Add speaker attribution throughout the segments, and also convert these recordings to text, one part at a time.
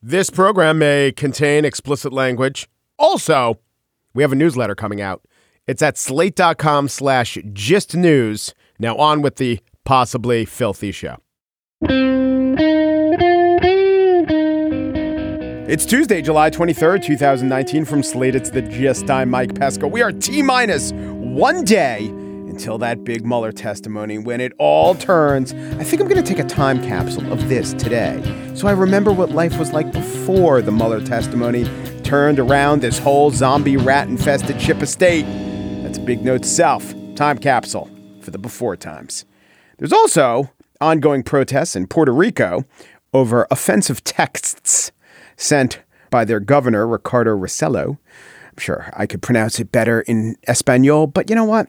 Speaker 1: This program may contain explicit language. Also, we have a newsletter coming out. It's at slate.com slash gist news. Now on with the possibly filthy show. It's Tuesday, July 23rd, 2019. From Slate, it's the gist. I'm Mike Pesca. We are T minus one day until that big Mueller testimony when it all turns. I think I'm going to take a time capsule of this today. So I remember what life was like before the Mueller testimony turned around this whole zombie rat infested ship of state. That's a big note self. Time capsule for the before times. There's also ongoing protests in Puerto Rico over offensive texts sent by their governor, Ricardo Rossello. I'm sure I could pronounce it better in Espanol, but you know what?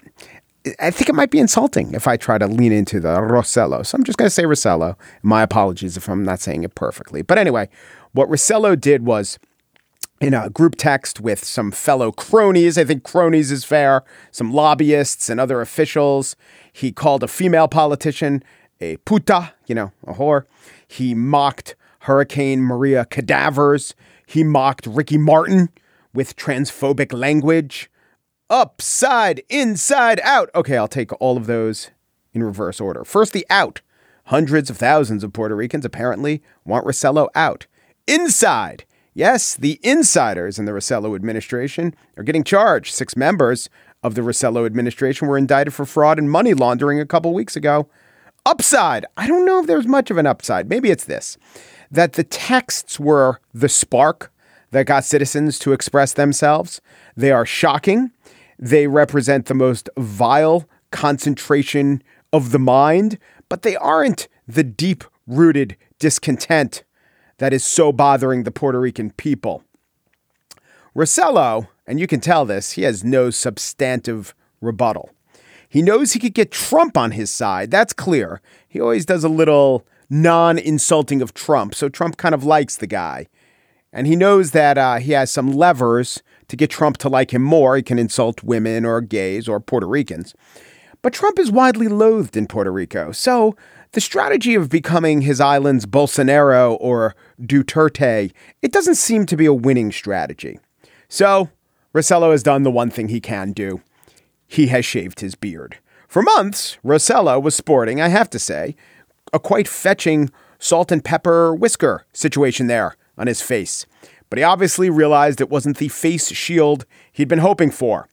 Speaker 1: I think it might be insulting if I try to lean into the Rossello. So I'm just going to say Rossello. My apologies if I'm not saying it perfectly. But anyway, what Rossello did was in a group text with some fellow cronies, I think cronies is fair, some lobbyists and other officials. He called a female politician a puta, you know, a whore. He mocked Hurricane Maria cadavers. He mocked Ricky Martin with transphobic language upside, inside, out. Okay, I'll take all of those in reverse order. First, the out. Hundreds of thousands of Puerto Ricans apparently want Rossello out. Inside. Yes, the insiders in the Rossello administration are getting charged. Six members of the Rossello administration were indicted for fraud and money laundering a couple weeks ago. Upside. I don't know if there's much of an upside. Maybe it's this that the texts were the spark that got citizens to express themselves. They are shocking. They represent the most vile concentration of the mind, but they aren't the deep rooted discontent that is so bothering the Puerto Rican people. Rossello, and you can tell this, he has no substantive rebuttal. He knows he could get Trump on his side. That's clear. He always does a little non insulting of Trump. So Trump kind of likes the guy. And he knows that uh, he has some levers to get Trump to like him more. He can insult women or gays or Puerto Ricans. But Trump is widely loathed in Puerto Rico. So the strategy of becoming his island's Bolsonaro or Duterte, it doesn't seem to be a winning strategy. So Rossello has done the one thing he can do. He has shaved his beard. For months, Rossello was sporting, I have to say, a quite fetching salt and pepper whisker situation there on his face. But he obviously realized it wasn't the face shield he'd been hoping for.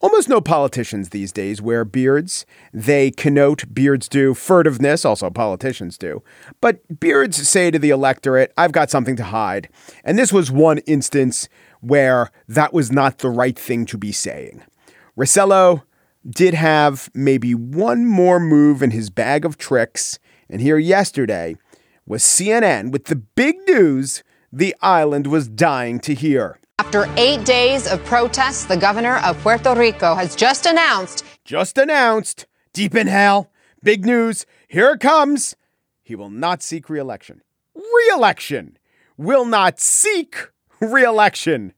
Speaker 1: Almost no politicians these days wear beards. They connote beards do furtiveness, also politicians do. But beards say to the electorate, I've got something to hide. And this was one instance where that was not the right thing to be saying. Rossello did have maybe one more move in his bag of tricks. And here yesterday was CNN with the big news the island was dying to hear.
Speaker 2: After eight days of protests, the governor of Puerto Rico has just announced.
Speaker 1: Just announced. Deep in hell. Big news. Here it comes. He will not seek reelection. Reelection. Will not seek reelection.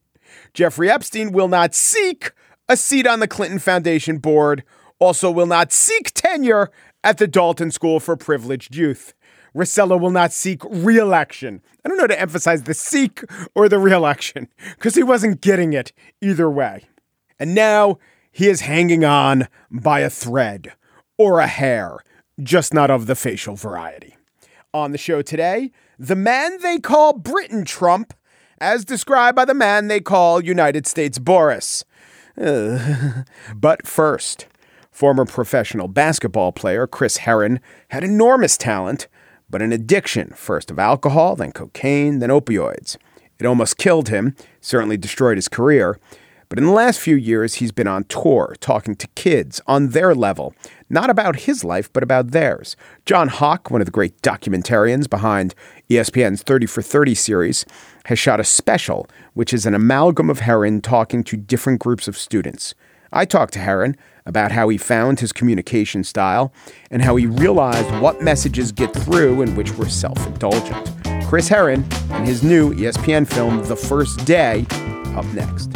Speaker 1: Jeffrey Epstein will not seek a seat on the Clinton Foundation board. Also, will not seek tenure at the Dalton School for Privileged Youth. Rossello will not seek re-election. I don't know to emphasize the seek or the re-election because he wasn't getting it either way. And now he is hanging on by a thread or a hair, just not of the facial variety. On the show today, the man they call Britain Trump, as described by the man they call United States Boris. but first, former professional basketball player Chris Herren had enormous talent but an addiction, first of alcohol, then cocaine, then opioids. It almost killed him, certainly destroyed his career. But in the last few years, he's been on tour talking to kids on their level, not about his life, but about theirs. John Hock, one of the great documentarians behind ESPN's 30 for 30 series, has shot a special, which is an amalgam of Herren talking to different groups of students. I talked to Herren about how he found his communication style and how he realized what messages get through and which were self indulgent. Chris Herren and his new ESPN film, The First Day, up next.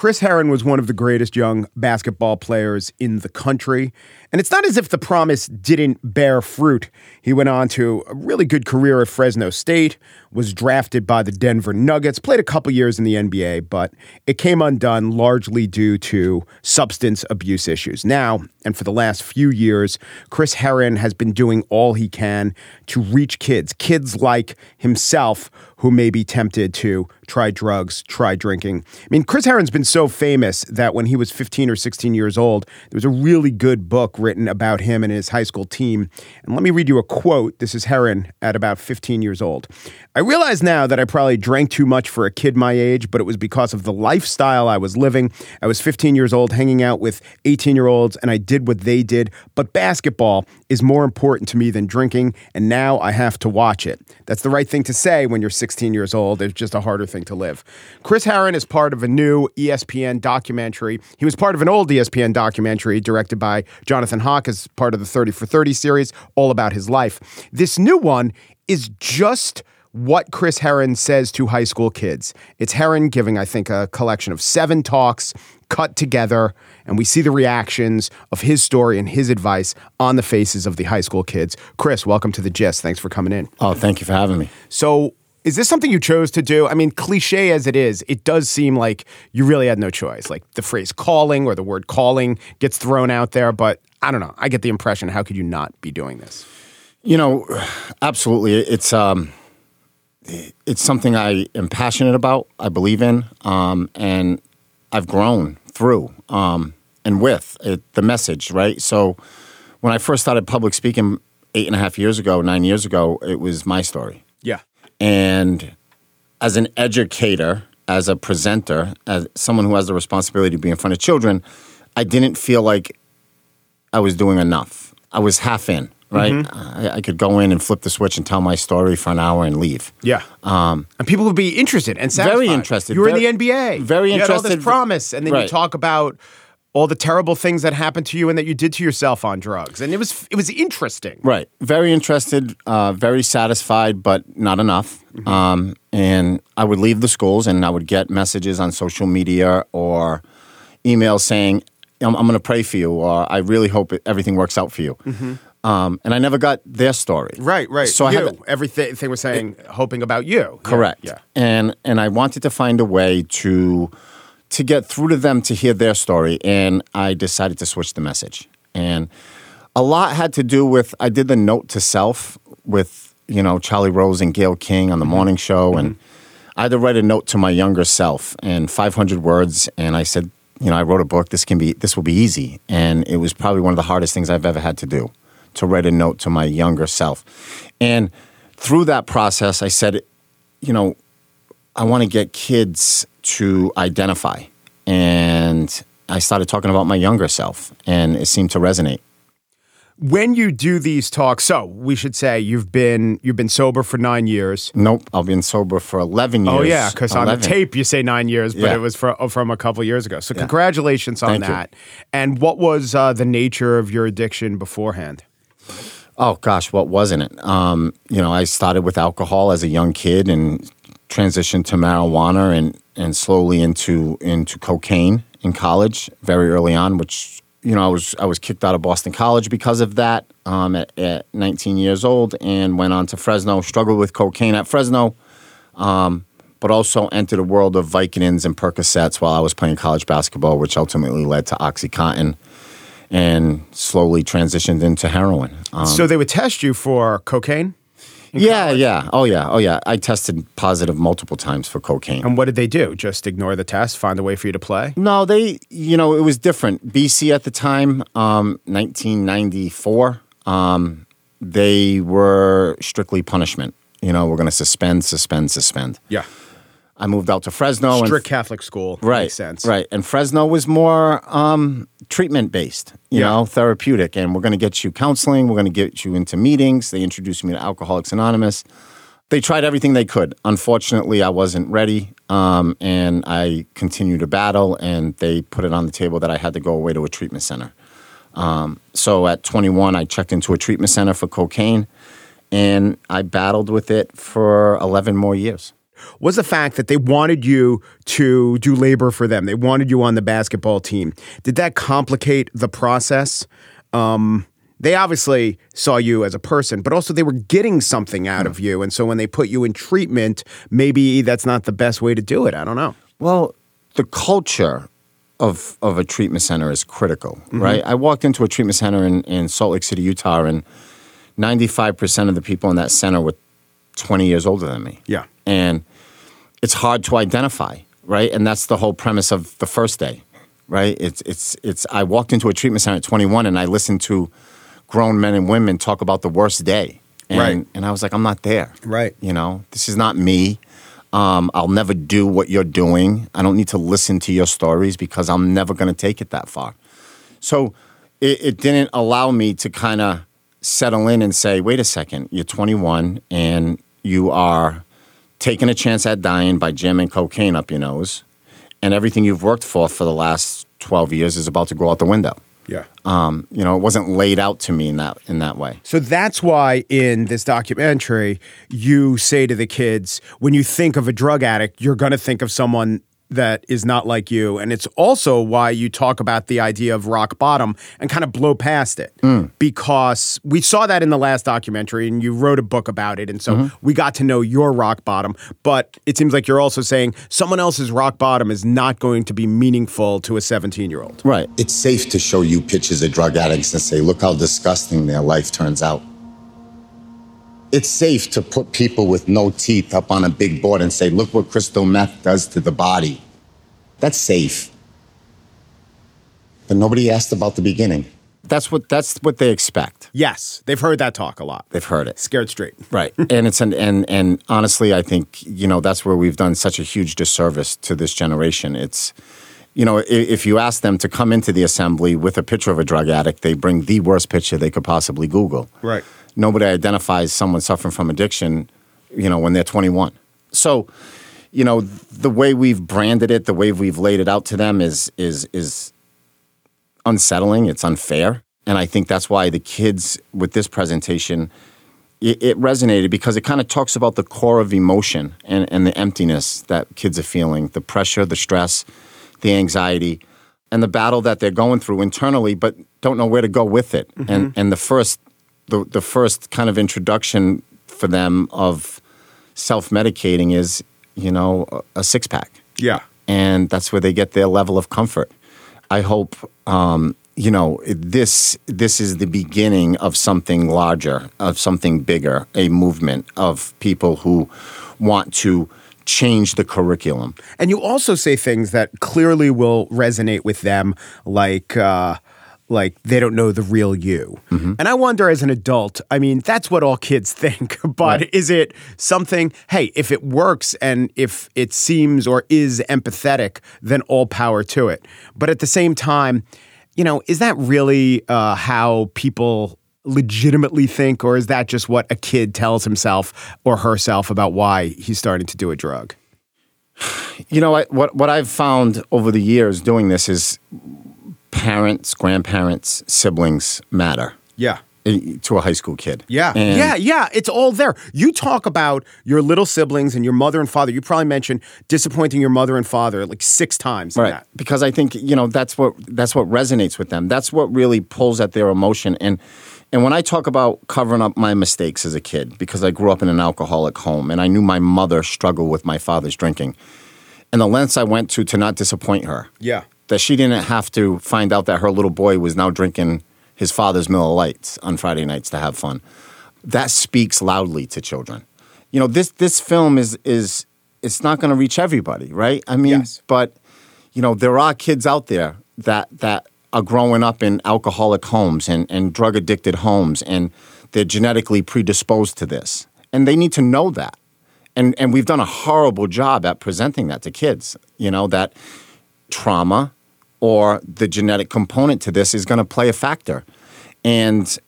Speaker 1: Chris Herren was one of the greatest young basketball players in the country. And it's not as if the promise didn't bear fruit. He went on to a really good career at Fresno State, was drafted by the Denver Nuggets, played a couple years in the NBA, but it came undone largely due to substance abuse issues. Now, and for the last few years, Chris Herren has been doing all he can to reach kids, kids like himself who may be tempted to try drugs, try drinking. I mean, Chris Herren's been so famous that when he was 15 or 16 years old, there was a really good book written about him and his high school team. And let me read you a quote. This is Herren at about 15 years old. I realize now that I probably drank too much for a kid my age, but it was because of the lifestyle I was living. I was 15 years old hanging out with 18 year olds and I did what they did. But basketball is more important to me than drinking, and now I have to watch it. That's the right thing to say when you're 16 years old. It's just a harder thing to live. Chris Herren is part of a new ESPN documentary. He was part of an old ESPN documentary directed by Jonathan Hock as part of the 30 for 30 series, all about his life. This new one is just what Chris Herren says to high school kids. It's Herren giving, I think, a collection of seven talks cut together, and we see the reactions of his story and his advice on the faces of the high school kids. Chris, welcome to the gist. Thanks for coming in.
Speaker 3: Oh, thank you for having me.
Speaker 1: So, is this something you chose to do? I mean, cliche as it is, it does seem like you really had no choice. Like the phrase calling or the word calling gets thrown out there, but I don't know. I get the impression how could you not be doing this?
Speaker 3: You know, absolutely. It's um it's something I am passionate about, I believe in, um, and I've grown through um, and with it, the message, right? So when I first started public speaking eight and a half years ago, nine years ago, it was my story.
Speaker 1: Yeah.
Speaker 3: And as an educator, as a presenter, as someone who has the responsibility to be in front of children, I didn't feel like I was doing enough. I was half in, right?
Speaker 1: Mm-hmm.
Speaker 3: I, I could go in and flip the switch and tell my story for an hour and leave.
Speaker 1: Yeah. Um, and people would be interested and satisfied.
Speaker 3: Very interested.
Speaker 1: You were
Speaker 3: Very-
Speaker 1: in the NBA.
Speaker 3: very
Speaker 1: you Had all
Speaker 3: interested.
Speaker 1: this promise, and then you talk about all the terrible things that happened to you and that you did to yourself on drugs, and it was it was interesting.
Speaker 3: Right. Very interested, uh, very satisfied, but not enough.
Speaker 1: Mm-hmm.
Speaker 3: Um, and I would leave the schools and I would get messages on social media or emails saying, I'm, I'm going to pray for you, or I really hope it, everything works out for you. Um, and I never got their story.
Speaker 1: Mm-hmm. Right, right.
Speaker 3: So I
Speaker 1: you,
Speaker 3: had to-
Speaker 1: everything thing was saying, hoping about you. Yeah,
Speaker 3: Correct.
Speaker 1: Yeah.
Speaker 3: And and I wanted to find a way to to get through to them to hear their story, and I decided to switch the message. And a lot had to do with I did the note to self with you know Charlie Rose and Gail King on the mm-hmm. morning show, and mm-hmm. I had to write a note to my younger self and 500 words, and I said, you know, I wrote a book. This can be this will be easy, and it was probably one of the hardest things I've ever had to do to write a note to my younger self, and through that process, I said, you know, I want to get kids to identify. And I started talking about my younger self, and it seemed to resonate.
Speaker 1: When you do these talks, so we should say you've been you've been sober for nine years.
Speaker 3: Nope, I've been sober for 11 years.
Speaker 1: Oh yeah, because on the tape you say nine years, but
Speaker 3: Yeah.
Speaker 1: it was for, from a couple years ago. So congratulations on
Speaker 3: Thank you.
Speaker 1: that. And what was uh, the nature of your addiction beforehand?
Speaker 3: Oh gosh, what wasn't it? Um, you know, I started with alcohol as a young kid and transitioned to marijuana and, and slowly into into cocaine in college very early on, which you know I was I was kicked out of Boston College because of that um, at, at 19 years old and went on to Fresno. Struggled with cocaine at Fresno, um, but also entered a world of Vicodins and Percocets while I was playing college basketball, which ultimately led to OxyContin. And slowly transitioned into heroin. Um,
Speaker 1: so they would test you for cocaine,
Speaker 3: yeah, yeah. Oh, yeah. Oh, yeah. I tested positive multiple times for cocaine.
Speaker 1: and what did they do? Just ignore the test, find a way for you to play?
Speaker 3: no, they, you know, it was different. BC at the time, um, 1994, um, they were strictly punishment. You know, we're going to suspend, suspend, suspend.
Speaker 1: Yeah,
Speaker 3: I moved out to Fresno.
Speaker 1: strict
Speaker 3: and,
Speaker 1: Catholic school.
Speaker 3: right,
Speaker 1: makes sense.
Speaker 3: Right. And Fresno was more um, treatment based, you
Speaker 1: Yeah.
Speaker 3: know, therapeutic. And we're going to get you counseling. We're going to get you into meetings. They introduced me to Alcoholics Anonymous. They tried everything they could. Unfortunately, I wasn't ready. Um, and I continued to battle. And they put it on the table that I had to go away to a treatment center. Um, so at 21, I checked into a treatment center for cocaine. And I battled with it for 11 more years.
Speaker 1: Was the fact that they wanted you to do labor for them. They wanted you on the basketball team. Did that complicate the process? Um, they obviously saw you as a person, but also they were getting something out of you. And so when they put you in treatment, maybe that's not the best way to do it. I don't know.
Speaker 3: Well, the culture of of a treatment center is critical, right? I walked into a treatment center in, in Salt Lake City, Utah, and 95% of the people in that center were 20 years older than me.
Speaker 1: Yeah.
Speaker 3: And it's hard to identify, right? And that's the whole premise of the first day, right? It's it's it's I walked into a treatment center at 21 and I listened to grown men and women talk about the worst day. And,
Speaker 1: Right.
Speaker 3: And I was like, I'm not there.
Speaker 1: Right.
Speaker 3: You know, this is not me. Um, I'll never do what you're doing. I don't need to listen to your stories because I'm never going to take it that far. So it, it didn't allow me to kind of settle in and say, wait a second, you're 21 and you are taking a chance at dying by jamming cocaine up your nose, and everything you've worked for for the last 12 years is about to go out the window.
Speaker 1: Yeah.
Speaker 3: Um, you know, it wasn't laid out to me in that in that way.
Speaker 1: So that's why in this documentary, you say to the kids, when you think of a drug addict, you're going to think of someone that is not like you. And it's also why you talk about the idea of rock bottom and kind of blow past it. Hmm. Because we saw that in the last documentary and you wrote a book about it. And so mm-hmm. we got to know your rock bottom. But it seems like you're also saying someone else's rock bottom is not going to be meaningful to a 17 year old.
Speaker 3: Right.
Speaker 4: It's safe to show you pictures of drug addicts and say, look how disgusting their life turns out. It's safe to put people with no teeth up on a big board and say, look what crystal meth does to the body. That's safe. But nobody asked about the beginning.
Speaker 3: That's what that's what they expect.
Speaker 1: Yes, they've heard that talk a lot.
Speaker 3: They've heard it.
Speaker 1: Scared straight.
Speaker 3: Right. and it's an and and honestly, I think you know that's where we've done such a huge disservice to this generation. It's you know, if you ask them to come into the assembly with a picture of a drug addict, they bring the worst picture they could possibly Google.
Speaker 1: Right.
Speaker 3: Nobody identifies someone suffering from addiction, you know, when they're 21. So, you know, the way we've branded it, the way we've laid it out to them is is is unsettling. It's unfair, and I think that's why the kids with this presentation it, it resonated because it kind of talks about the core of emotion and, and the emptiness that kids are feeling, the pressure, the stress, the anxiety, and the battle that they're going through internally, but don't know where to go with it. Mm-hmm. And and the first the the first kind of introduction for them of self medicating is you know a, a six pack
Speaker 1: Yeah.
Speaker 3: and that's where they get their level of comfort. I hope um, you know this. This is the beginning of something larger, of something bigger, a movement of people who want to change the curriculum.
Speaker 1: And you also say things that clearly will resonate with them, like uh, like they don't know the real you. And I wonder, as an adult, I mean, that's what all kids think. But
Speaker 3: Right.
Speaker 1: is it something? Hey, if it works and if it seems or is empathetic, then all power to it. But at the same time, you know, is that really uh, how people? legitimately think or is that just what a kid tells himself or herself about why he's starting to do a drug
Speaker 3: You know, I, what what I've found over the years doing this is parents, grandparents, siblings matter
Speaker 1: yeah
Speaker 3: eh, to a high school kid.
Speaker 1: Yeah.
Speaker 3: And-
Speaker 1: yeah, yeah. It's all there. You talk about your little siblings and your mother and father. You probably mentioned disappointing your mother and father like six times.
Speaker 3: right
Speaker 1: that.
Speaker 3: because i think you know that's what that's what resonates with them that's what really pulls at their emotion and and when i talk about covering up my mistakes as a kid because i grew up in an alcoholic home and i knew my mother struggled with my father's drinking and the lengths i went to to not disappoint her
Speaker 1: Yeah.
Speaker 3: That she didn't have to find out that her little boy was now drinking his father's Miller Lights on Friday nights to have fun. That speaks loudly to children. You know, this this film is is it's not going to reach everybody, right? I mean,
Speaker 1: Yes.
Speaker 3: but you know, there are kids out there that that are growing up in alcoholic homes and, and drug addicted homes and they're genetically predisposed to this. And they need to know that. And and we've done a horrible job at presenting that to kids, you know, that trauma or the genetic component to this is going to play a factor. And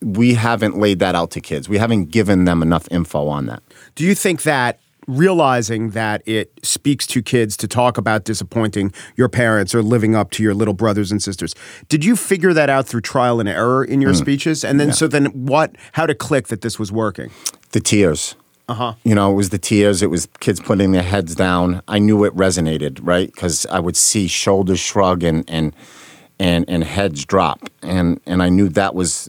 Speaker 3: we haven't laid that out to kids. We haven't given them enough info on that.
Speaker 1: Do you think that realizing that it speaks to kids to talk about disappointing your parents or living up to your little brothers and sisters, did you figure that out through trial and error in your mm. speeches? And then, so then what, how to click that this was working?
Speaker 3: The tears. Uh huh. You know, it was the tears. It was kids putting their heads down. I knew it resonated, right? Because I would see shoulders shrug and and and and heads drop, and and I knew that was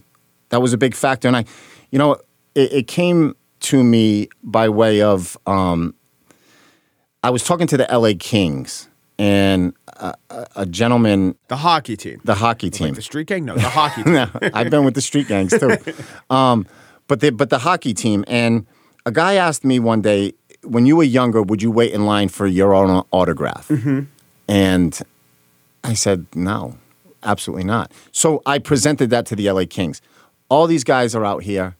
Speaker 3: that was a big factor. And I, you know, it, it came to me by way of um, I was talking to the L.A. Kings and a, a gentleman,
Speaker 1: The hockey team.
Speaker 3: the hockey team.
Speaker 1: Like the street gang? No, the hockey team.
Speaker 3: no, I've been with the street gangs too. Um, but the but the hockey team and a guy asked me one day, when you were younger, would you wait in line for your own autograph? Mm-hmm. And I said, no, absolutely not. So I presented that to the LA Kings. All these guys are out here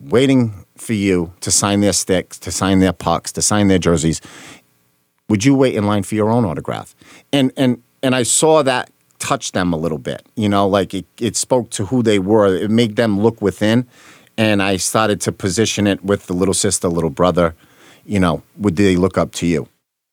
Speaker 3: waiting for you to sign their sticks, to sign their pucks, to sign their jerseys. Would you wait in line for your own autograph? And and and I saw that touch them a little bit. You know, like it, it spoke to who they were. It made them look within. And I started to position it with the little sister, little brother. You know, would they look up to you?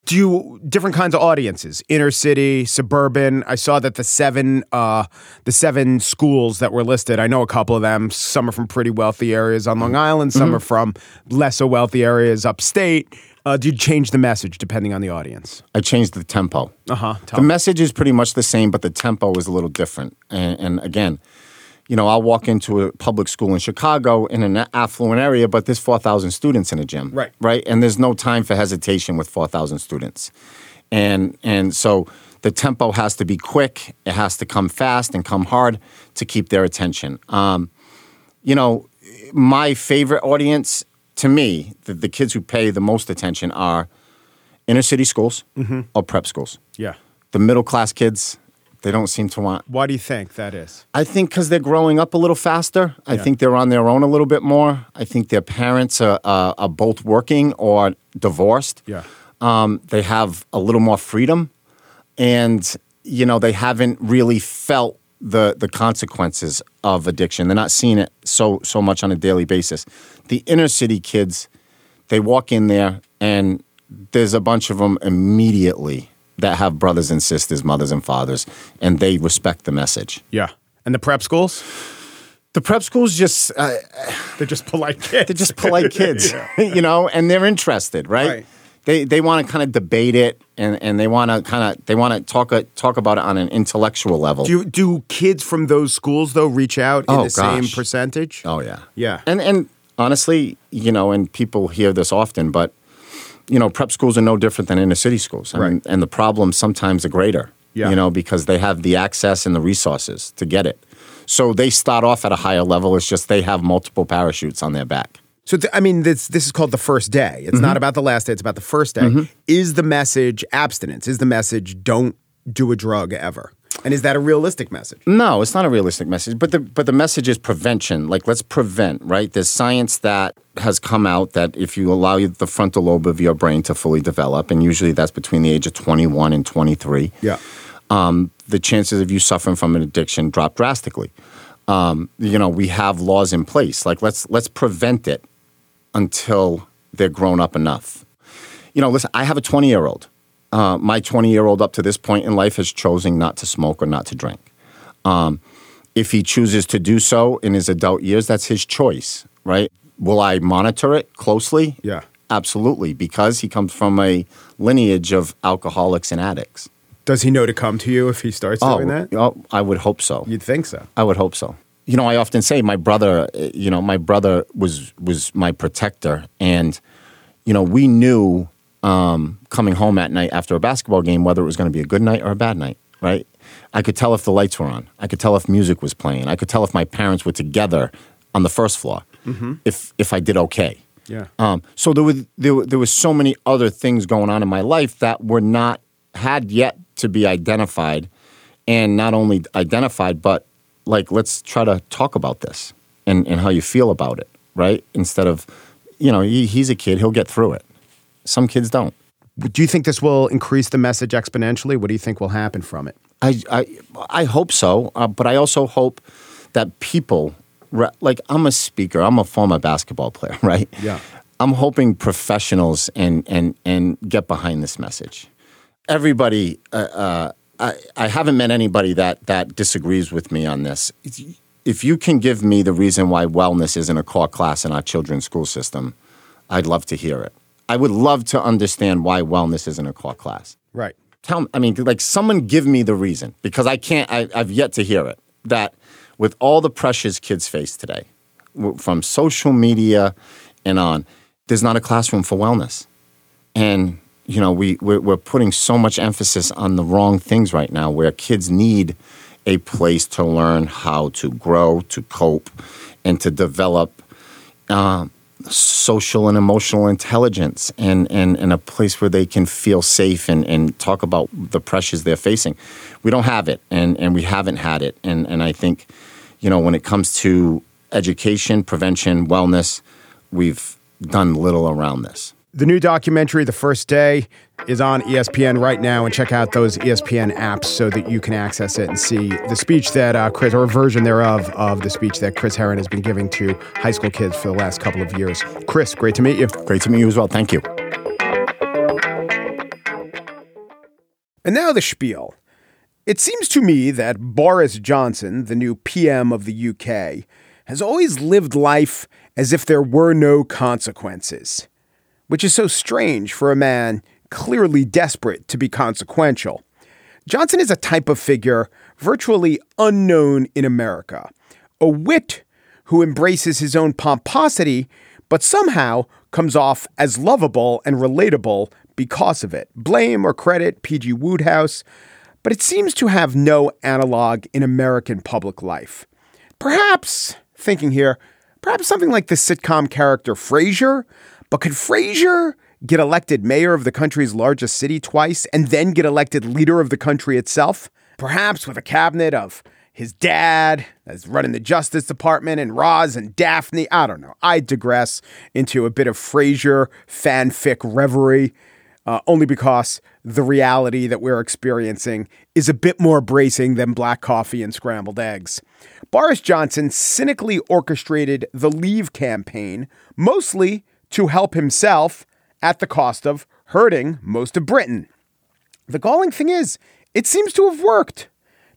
Speaker 1: Do you different kinds of audiences? Inner city, suburban. I saw that the seven, uh, the seven schools that were listed. I know a couple of them. Some are from pretty wealthy areas on Long Island. Some are from less so wealthy areas upstate. Uh, do you change the message depending on the audience?
Speaker 3: I changed the tempo.
Speaker 1: Uh huh.
Speaker 3: The message is pretty much the same, but the tempo is a little different. And, and again, you know, I'll walk into a public school in Chicago in an affluent area, but there's 4,000 students in a gym.
Speaker 1: Right.
Speaker 3: Right. And there's no time for hesitation with 4,000 students. And, and so the tempo has to be quick, it has to come fast and come hard to keep their attention. Um, you know, my favorite audience to me, the, the kids who pay the most attention are inner city schools or prep schools.
Speaker 1: Yeah.
Speaker 3: The middle class kids, they don't seem to want.
Speaker 1: Why do you think that is?
Speaker 3: I think because they're growing up a little faster. I
Speaker 1: Yeah.
Speaker 3: think they're on their own a little bit more. I think their parents are, uh, are both working or divorced.
Speaker 1: Yeah.
Speaker 3: Um, they have a little more freedom, and you know they haven't really felt the the consequences of addiction. They're not seeing it so so much on a daily basis. The inner city kids, they walk in there and there's a bunch of them immediately that have brothers and sisters, mothers and fathers, and they respect the message.
Speaker 1: Yeah. And the prep schools?
Speaker 3: The prep schools just uh,
Speaker 1: They're just polite kids.
Speaker 3: they're just polite kids, you know, and they're interested, right?
Speaker 1: Right.
Speaker 3: They they want to kind of debate it, and, and they want to kind of they want to talk a, talk about it on an intellectual level.
Speaker 1: Do you, do kids from those schools though reach out in
Speaker 3: Oh,
Speaker 1: the same percentage?
Speaker 3: oh yeah,
Speaker 1: Yeah.
Speaker 3: And and honestly, you know, and people hear this often, but you know, prep schools are no different than inner city schools. I mean,
Speaker 1: Right.
Speaker 3: and the problems sometimes are greater.
Speaker 1: Yeah.
Speaker 3: You know, because they have the access and the resources to get it. So they start off at a higher level. It's just they have multiple parachutes on their back.
Speaker 1: So th- I mean, this this is called the first day. It's
Speaker 3: Mm-hmm.
Speaker 1: not about the last day. It's about the first day. Is the message abstinence? Is the message don't do a drug ever? And is that a realistic message?
Speaker 3: No, it's not a realistic message. But the but the message is prevention. Like let's prevent, right? There's science that has come out that if you allow the frontal lobe of your brain to fully develop, and usually that's between the age of 21 and 23,
Speaker 1: Yeah.
Speaker 3: um, the chances of you suffering from an addiction drop drastically. Um, you know, we have laws in place. Like let's let's prevent it until they're grown up enough. You know, listen, I have a 20 year old. Uh, my 20 year old up to this point in life has chosen not to smoke or not to drink. Um, if he chooses to do so in his adult years, that's his choice, right? Will I monitor it closely?
Speaker 1: Yeah.
Speaker 3: Absolutely, because he comes from a lineage of alcoholics and addicts.
Speaker 1: Does he know to come to you if he starts doing that?
Speaker 3: oh, I would hope so.
Speaker 1: You'd think so.
Speaker 3: I would hope so. You know, I often say my brother. You know, my brother was was my protector, and you know, we knew um, coming home at night after a basketball game whether it was going to be a good night or a bad night. Right? I could tell if the lights were on. I could tell if music was playing. I could tell if my parents were together on the first floor. If if I did okay.
Speaker 1: Yeah.
Speaker 3: Um, so there were, there were there was so many other things going on in my life that were not had yet to be identified, and not only identified, but like let's try to talk about this and, and how you feel about it, right? Instead of, you know, he, he's a kid, he'll get through it. Some kids don't.
Speaker 1: Do you think this will increase the message exponentially? What do you think will happen from it?
Speaker 3: I I, I hope so, uh, but I also hope that people, like I'm a speaker, I'm a former basketball player, right?
Speaker 1: Yeah.
Speaker 3: I'm hoping professionals and and and get behind this message. Everybody, uh, uh, I I haven't met anybody that that disagrees with me on this. If you can give me the reason why wellness isn't a core class in our children's school system, I'd love to hear it. I would love to understand why wellness isn't a core class.
Speaker 1: Right.
Speaker 3: Tell me, I mean, like someone give me the reason because I can't, I, I've yet to hear it. That with all the pressures kids face today, from social media and on, there's not a classroom for wellness. And, you know, we, we're, we're putting so much emphasis on the wrong things right now where kids need a place to learn how to grow, to cope, and to develop uh, social and emotional intelligence and, and, and a place where they can feel safe and, and talk about the pressures they're facing. We don't have it, and, and we haven't had it. And, and I think, you know, when it comes to education, prevention, wellness, we've done little around this.
Speaker 1: The new documentary, The First Day, is on ESPN right now, and check out those ESPN apps so that you can access it and see the speech that uh, Chris, or a version thereof, of the speech that Chris Herren has been giving to high school kids for the last couple of years. Chris, great to meet you.
Speaker 3: Great to meet you as well. Thank you.
Speaker 1: And now the spiel. It seems to me that Boris Johnson, the new PM of the UK, has always lived life as if there were no consequences, which is so strange for a man clearly desperate to be consequential. Johnson is a type of figure virtually unknown in America, a wit who embraces his own pomposity, but somehow comes off as lovable and relatable because of it. Blame or credit P.G. Wodehouse, but it seems to have no analog in American public life. Perhaps, thinking here, perhaps something like the sitcom character Frasier, but could Frasier get elected mayor of the country's largest city twice and then get elected leader of the country itself? Perhaps with a cabinet of his dad as running the Justice Department and Roz and Daphne. I don't know. I digress into a bit of Frasier fanfic reverie, uh, only because the reality that we're experiencing is a bit more bracing than black coffee and scrambled eggs. Boris Johnson cynically orchestrated the Leave campaign, mostly to help himself at the cost of hurting most of Britain. The galling thing is, it seems to have worked.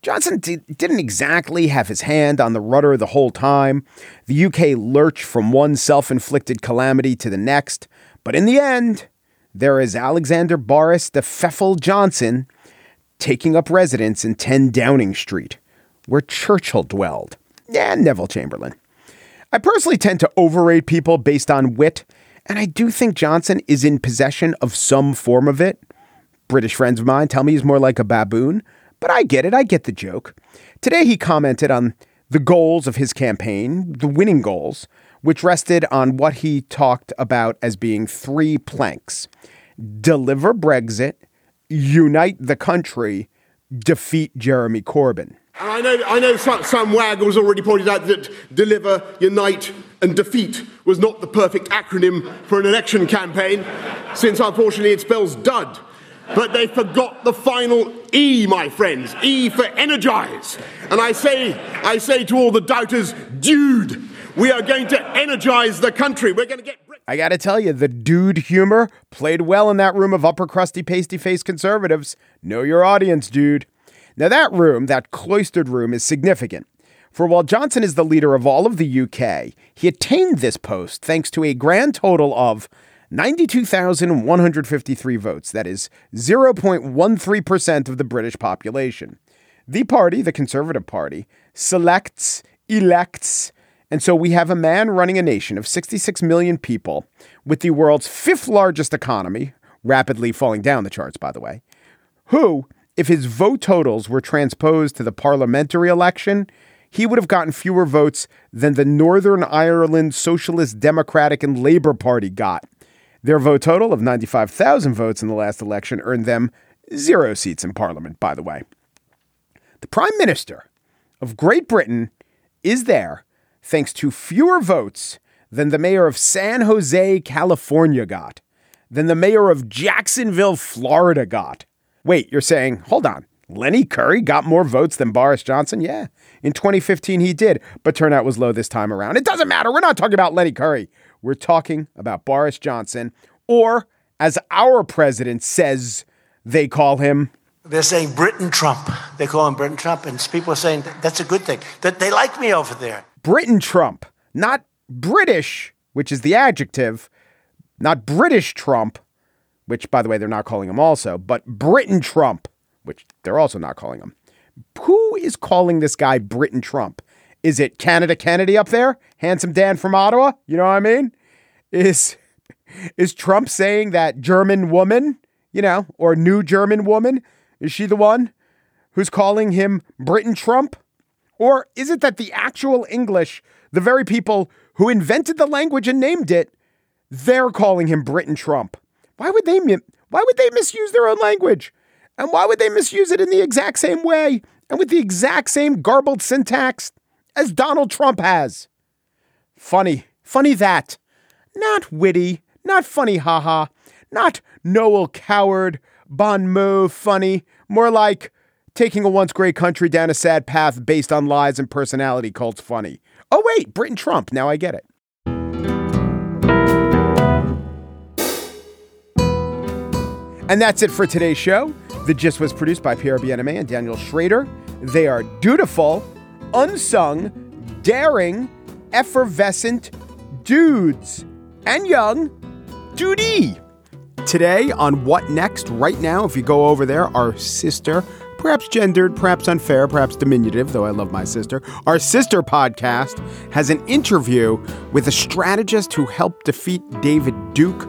Speaker 1: Johnson d- didn't exactly have his hand on the rudder the whole time. The UK lurched from one self inflicted calamity to the next. But in the end, there is Alexander Boris de Pfeffel Johnson taking up residence in 10 Downing Street, where Churchill dwelled, and Neville Chamberlain. I personally tend to overrate people based on wit, and I do think Johnson is in possession of some form of it. British friends of mine tell me he's more like a baboon, but I get it. I get the joke. Today he commented on the goals of his campaign, the winning goals, which rested on what he talked about as being three planks deliver Brexit, unite the country, defeat Jeremy Corbyn.
Speaker 5: And I know, I know Wagg has already pointed out that deliver, unite, and defeat was not the perfect acronym for an election campaign, since unfortunately it spells dud. But they forgot the final E, my friends. E for energize. And I say, I say to all the doubters, dude, we are going to energize the country. We're going to get.
Speaker 1: I got to tell you, the dude humor played well in that room of upper crusty, pasty faced conservatives. Know your audience, dude. Now, that room, that cloistered room, is significant. For while Johnson is the leader of all of the UK, he attained this post thanks to a grand total of 92,153 votes. That is 0.13% of the British population. The party, the Conservative Party, selects, elects, and so we have a man running a nation of 66 million people with the world's fifth largest economy, rapidly falling down the charts, by the way, who, if his vote totals were transposed to the parliamentary election, he would have gotten fewer votes than the Northern Ireland Socialist Democratic and Labour Party got. Their vote total of 95,000 votes in the last election earned them zero seats in Parliament, by the way. The Prime Minister of Great Britain is there thanks to fewer votes than the mayor of San Jose, California got, than the mayor of Jacksonville, Florida got. Wait, you're saying, hold on, Lenny Curry got more votes than Boris Johnson? Yeah. In 2015, he did, but turnout was low this time around. It doesn't matter. We're not talking about Lenny Curry. We're talking about Boris Johnson, or as our president says they call him.
Speaker 6: They're saying Britain Trump. They call him Britain Trump, and people are saying that's a good thing. That they like me over there.
Speaker 1: Britain Trump, not British, which is the adjective, Not British Trump, which, by the way, they're not calling him also, but Britain Trump, which they're also not calling him. Who is calling this guy Britain Trump? Is it Canada Kennedy up there? Handsome Dan from Ottawa? You know what I mean? Is is Trump saying that German woman, you know, or new German woman, is she the one who's calling him Britain Trump? Or is it that the actual English, the very people who invented the language and named it, they're calling him Britain Trump? Why would they why would they misuse their own language? And why would they misuse it in the exact same way and with the exact same garbled syntax as Donald Trump has? Funny, funny that. Not witty, not funny, haha. Not Noel Coward, bon mot funny. More like taking a once great country down a sad path based on lies and personality cults funny. Oh, wait, Britain Trump. Now I get it. And that's it for today's show. The Gist was produced by Pierre Bienaimé and Daniel Schrader. They are dutiful, unsung, daring, effervescent dudes and young duty. Today on What Next, right now, if you go over there, our sister, perhaps gendered, perhaps unfair, perhaps diminutive, though I love my sister, our sister podcast has an interview with a strategist who helped defeat David Duke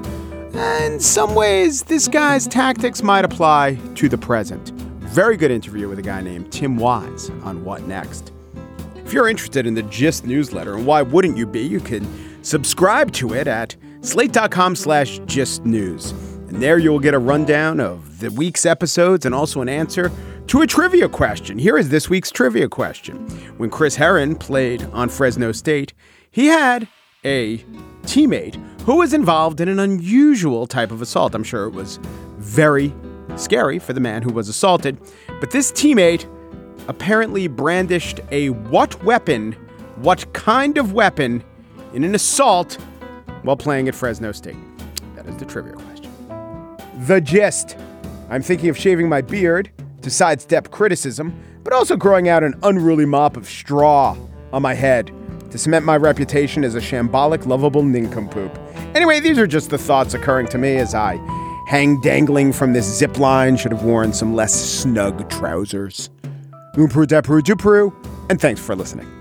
Speaker 1: in some ways, this guy's tactics might apply to the present. Very good interview with a guy named Tim Wise on What Next. If you're interested in the Gist newsletter, and why wouldn't you be, you can subscribe to it at slate.com slash gist news. And there you will get a rundown of the week's episodes and also an answer to a trivia question. Here is this week's trivia question. When Chris Herren played on Fresno State, he had a teammate who was involved in an unusual type of assault. I'm sure it was very scary for the man who was assaulted, but this teammate apparently brandished a what weapon, what kind of weapon, in an assault while playing at Fresno State? That is the trivia question. The gist I'm thinking of shaving my beard to sidestep criticism, but also growing out an unruly mop of straw on my head to cement my reputation as a shambolic, lovable nincompoop. Anyway, these are just the thoughts occurring to me as I hang dangling from this zip line. Should have worn some less snug trousers. Oomproo depru dupru, and thanks for listening.